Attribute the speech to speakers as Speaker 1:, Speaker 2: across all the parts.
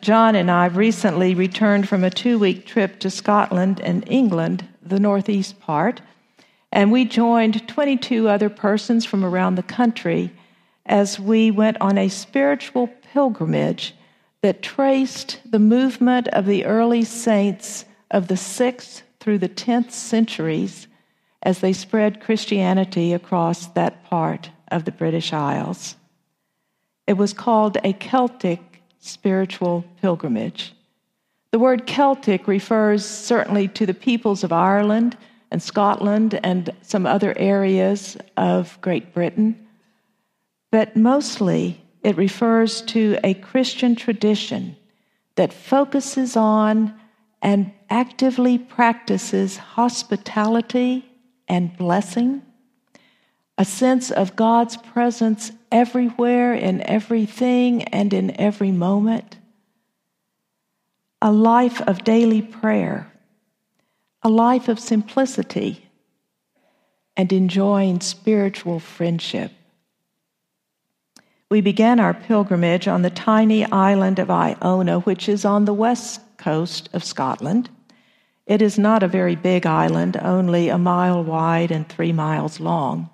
Speaker 1: John, and I recently returned from a two week trip to Scotland and England, the northeast part, and we joined 22 other persons from around the country as we went on a spiritual pilgrimage that traced the movement of the early saints of the 6th through the 10th centuries as they spread Christianity across that part of the British Isles. It was called a Celtic spiritual pilgrimage. The word Celtic refers certainly to the peoples of Ireland and Scotland and some other areas of Great Britain, but mostly it refers to a Christian tradition that focuses on and actively practices hospitality and blessing, a sense of God's presence everywhere, in everything, and in every moment, a life of daily prayer, a life of simplicity, and enjoying spiritual friendship. We began our pilgrimage on the tiny island of Iona, which is on the west coast of Scotland. It is not a very big island, only a mile wide and three miles long.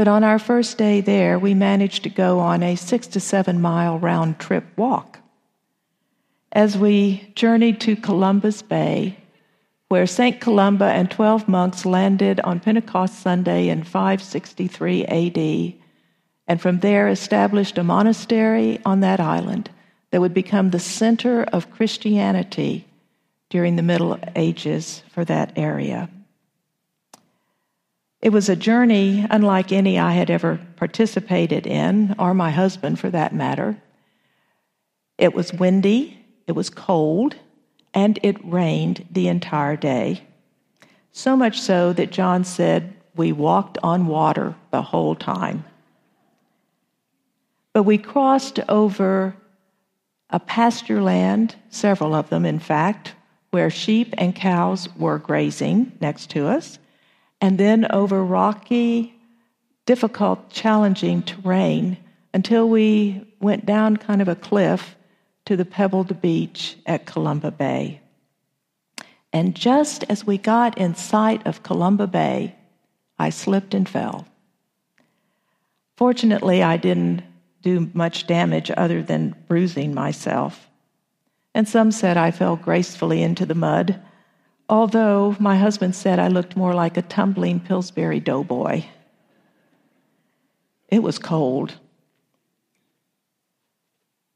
Speaker 1: But on our first day there, we managed to go on a six to seven mile round trip walk. As we journeyed to Columba's Bay, where St. Columba and 12 monks landed on Pentecost Sunday in 563 AD, and from there established a monastery on that island that would become the center of Christianity during the Middle Ages for that area. It was a journey unlike any I had ever participated in, or my husband for that matter. It was windy, it was cold, and it rained the entire day. So much so that John said we walked on water the whole time. But we crossed over a pasture land, several of them, in fact, where sheep and cows were grazing next to us, and then over rocky, difficult, challenging terrain until we went down kind of a cliff to the pebbled beach at Columba Bay. And just as we got in sight of Columba Bay, I slipped and fell. Fortunately, I didn't do much damage other than bruising myself. And some said I fell gracefully into the mud, although my husband said I looked more like a tumbling Pillsbury doughboy. It was cold.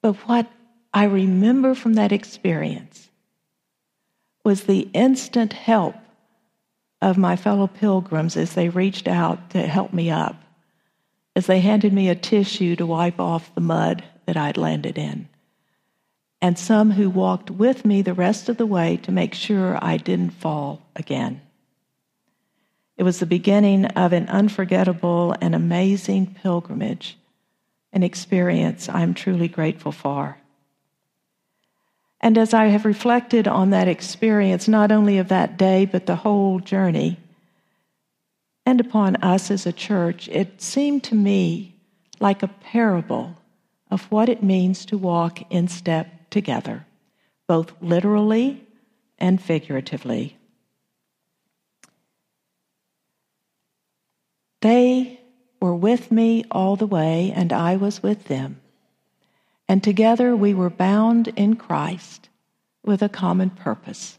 Speaker 1: But what I remember from that experience was the instant help of my fellow pilgrims as they reached out to help me up as they handed me a tissue to wipe off the mud that I'd landed in, and some who walked with me the rest of the way to make sure I didn't fall again. It was the beginning of an unforgettable and amazing pilgrimage, an experience I'm truly grateful for. And as I have reflected on that experience, not only of that day, but the whole journey, and upon us as a church, it seemed to me like a parable of what it means to walk in step together, both literally and figuratively. They were with me all the way, and I was with them. And together we were bound in Christ with a common purpose.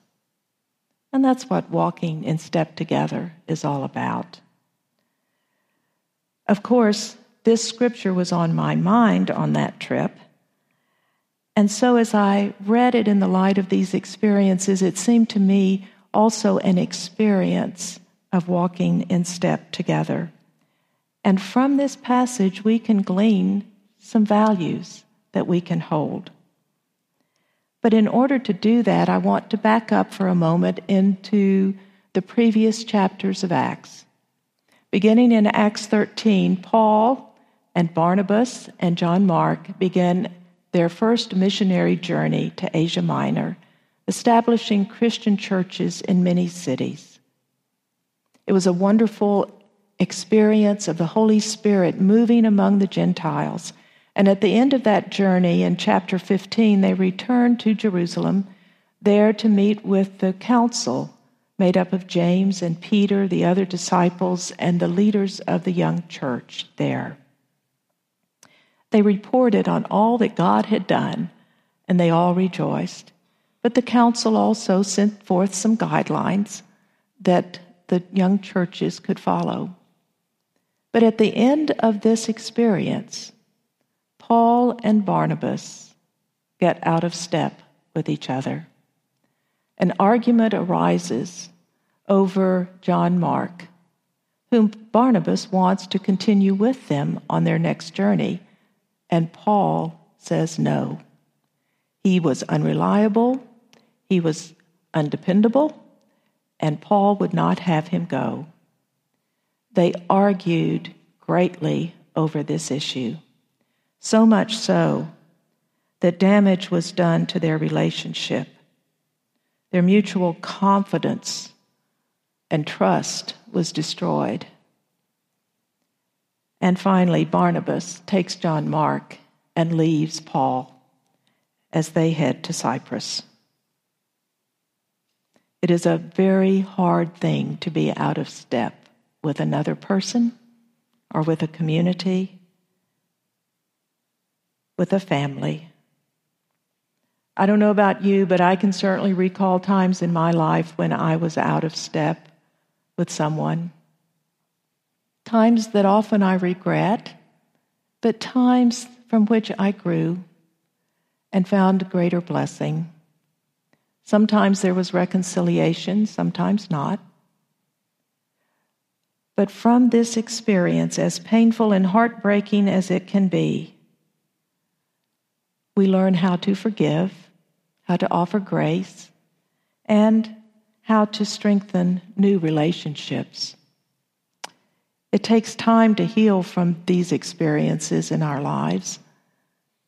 Speaker 1: And that's what walking in step together is all about. Of course, this scripture was on my mind on that trip. And so, as I read it in the light of these experiences, it seemed to me also an experience of walking in step together. And from this passage, we can glean some values that we can hold. But in order to do that, I want to back up for a moment into the previous chapters of Acts. Beginning in Acts 13, Paul and Barnabas and John Mark began their first missionary journey to Asia Minor, establishing Christian churches in many cities. It was a wonderful experience of the Holy Spirit moving among the Gentiles And at the end of that journey, in chapter 15, they returned to Jerusalem, there to meet with the council made up of James and Peter, the other disciples, and the leaders of the young church there. They reported on all that God had done, and they all rejoiced. But the council also sent forth some guidelines that the young churches could follow. But at the end of this experience, Paul and Barnabas get out of step with each other. An argument arises over John Mark, whom Barnabas wants to continue with them on their next journey, and Paul says no. He was unreliable, he was undependable, and Paul would not have him go. They argued greatly over this issue, so much so that damage was done to their relationship. Their mutual confidence and trust was destroyed. And finally, Barnabas takes John Mark and leaves Paul as they head to Cyprus. It is a very hard thing to be out of step with another person or with a community, with a family. I don't know about you, but I can certainly recall times in my life when I was out of step with someone. Times that often I regret, but times from which I grew and found greater blessing. Sometimes there was reconciliation, sometimes not. But from this experience, as painful and heartbreaking as it can be, we learn how to forgive, how to offer grace, and how to strengthen new relationships. It takes time to heal from these experiences in our lives.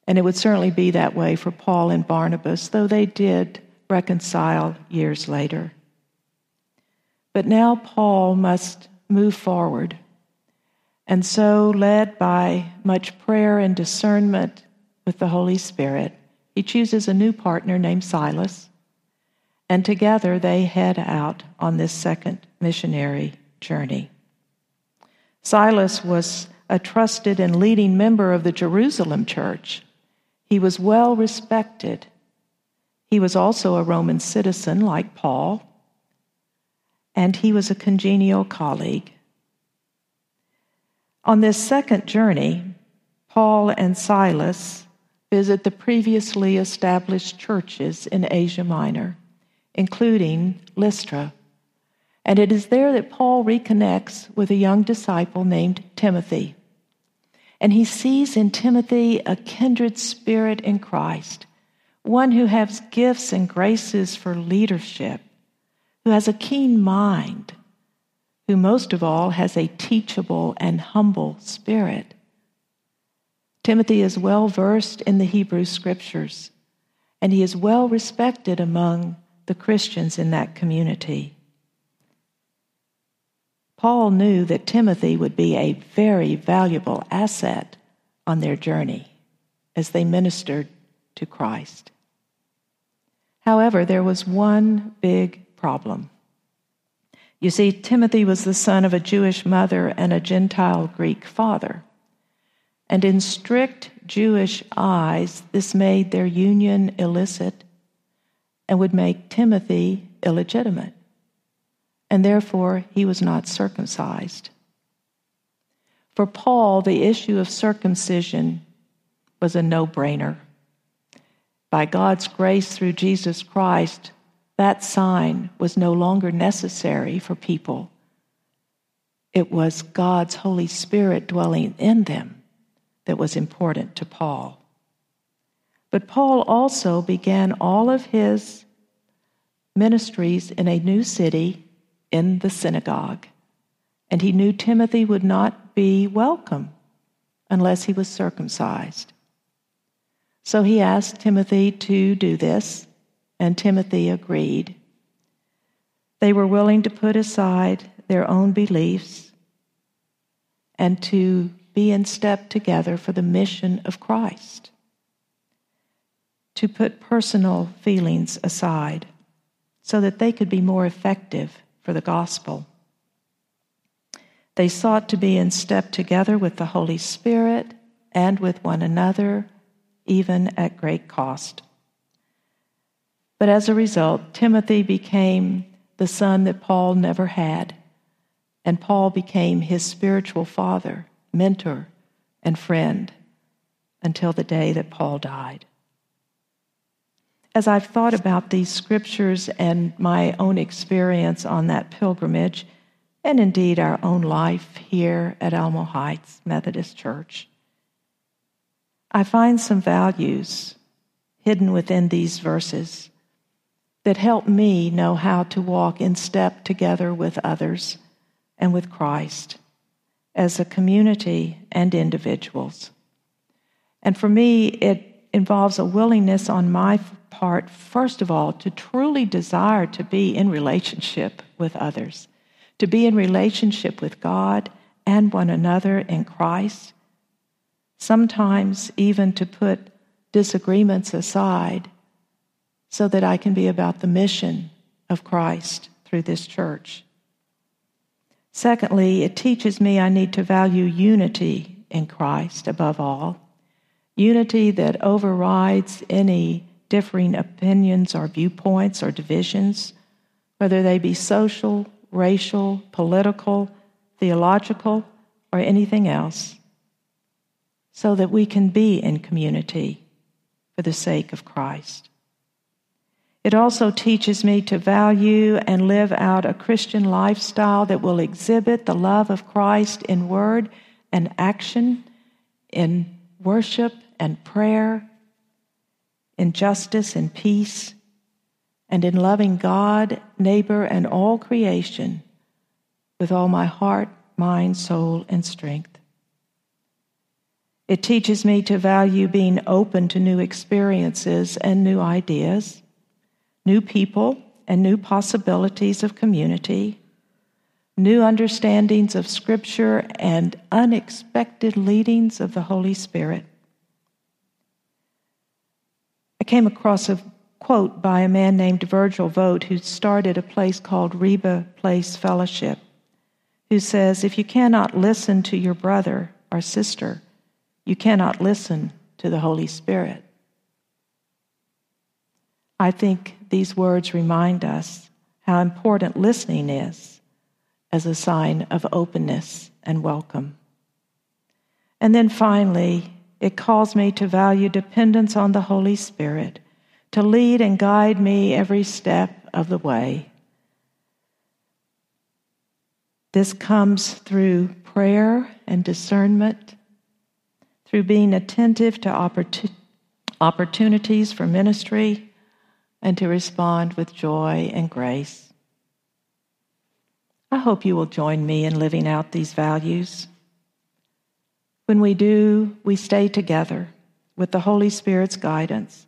Speaker 1: And it would certainly be that way for Paul and Barnabas, though they did reconcile years later. But now Paul must move forward. And so, led by much prayer and discernment with the Holy Spirit, he chooses a new partner named Silas and together they head out on this second missionary journey. Silas was a trusted and leading member of the Jerusalem church. He was well respected. He was also a Roman citizen like Paul, and he was a congenial colleague. On this second journey, Paul and Silas visit the previously established churches in Asia Minor including Lystra. And it is there that Paul reconnects with a young disciple named Timothy. And he sees in Timothy a kindred spirit in Christ, one who has gifts and graces for leadership, who has a keen mind, who most of all has a teachable and humble spirit. Timothy is well versed in the Hebrew scriptures, and he is well respected among the Christians in that community. Paul knew that Timothy would be a very valuable asset on their journey as they ministered to Christ. However, there was one big problem. You see, Timothy was the son of a Jewish mother and a Gentile Greek father. And in strict Jewish eyes, this made their union illicit and would make Timothy illegitimate. And therefore, he was not circumcised. For Paul, the issue of circumcision was a no brainer. By God's grace through Jesus Christ, that sign was no longer necessary for people. It was God's Holy Spirit dwelling in them that was important to Paul. But Paul also began all of his ministries in a new city in the synagogue. And he knew Timothy would not be welcome unless he was circumcised. So he asked Timothy to do this, and Timothy agreed. They were willing to put aside their own beliefs and to be in step together for the mission of Christ, to put personal feelings aside so that they could be more effective for the gospel. They sought to be in step together with the Holy Spirit and with one another, even at great cost. But as a result, Timothy became the son that Paul never had, and Paul became his spiritual father, mentor, and friend until the day that Paul died. As I've thought about these scriptures and my own experience on that pilgrimage, and indeed our own life here at Alamo Heights Methodist Church, I find some values hidden within these verses that help me know how to walk in step together with others and with Christ as a community and individuals. And for me, it involves a willingness on my part, first of all, to truly desire to be in relationship with others, to be in relationship with God and one another in Christ. Sometimes, even to put disagreements aside so that I can be about the mission of Christ through this church. Secondly, it teaches me I need to value unity in Christ above all, unity that overrides any differing opinions or viewpoints or divisions, whether they be social, racial, political, theological, or anything else, so that we can be in community for the sake of Christ. It also teaches me to value and live out a Christian lifestyle that will exhibit the love of Christ in word and action, in worship and prayer, in justice and peace, and in loving God, neighbor, and all creation with all my heart, mind, soul, and strength. It teaches me to value being open to new experiences and new ideas new people and new possibilities of community, new understandings of Scripture, and unexpected leadings of the Holy Spirit. I came across a quote by a man named Virgil Vogt who started a place called Reba Place Fellowship, who says, If you cannot listen to your brother or sister, you cannot listen to the Holy Spirit. I think these words remind us how important listening is as a sign of openness and welcome. And then finally, it calls me to value dependence on the Holy Spirit to lead and guide me every step of the way. This comes through prayer and discernment, through being attentive to opportunities for ministry and to respond with joy and grace. I hope you will join me in living out these values. When we do, we stay together with the Holy Spirit's guidance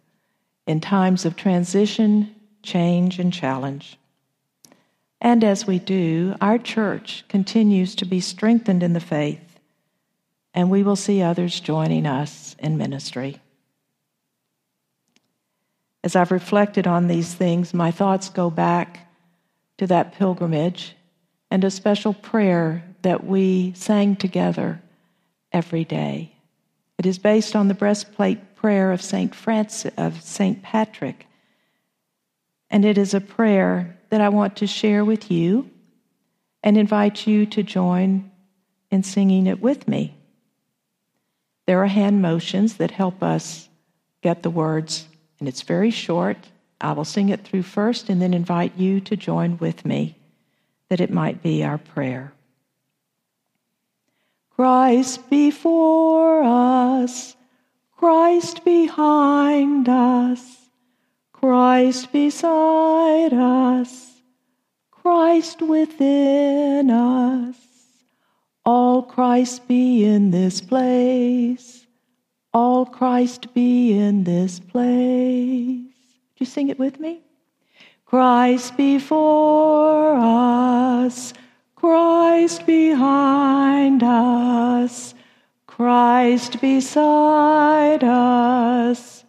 Speaker 1: in times of transition, change, and challenge. And as we do, our church continues to be strengthened in the faith, and we will see others joining us in ministry. As I've reflected on these things, my thoughts go back to that pilgrimage and a special prayer that we sang together every day. It is based on the breastplate prayer of St. Francis of St. Patrick. And it is a prayer that I want to share with you and invite you to join in singing it with me. There are hand motions that help us get the words and it's very short. I will sing it through first and then invite you to join with me that it might be our prayer. Christ before us, Christ behind us, Christ beside us, Christ within us. All Christ be in this place all Christ be in this place. Do you sing it with me? Christ before us, Christ behind us, Christ beside us,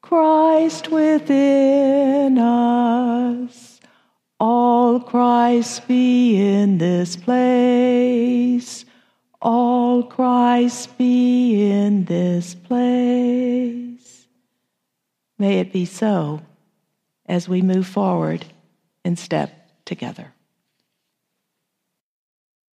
Speaker 1: Christ within us. All Christ be in this place. All Christ be in this place. May it be so as we move forward in step together.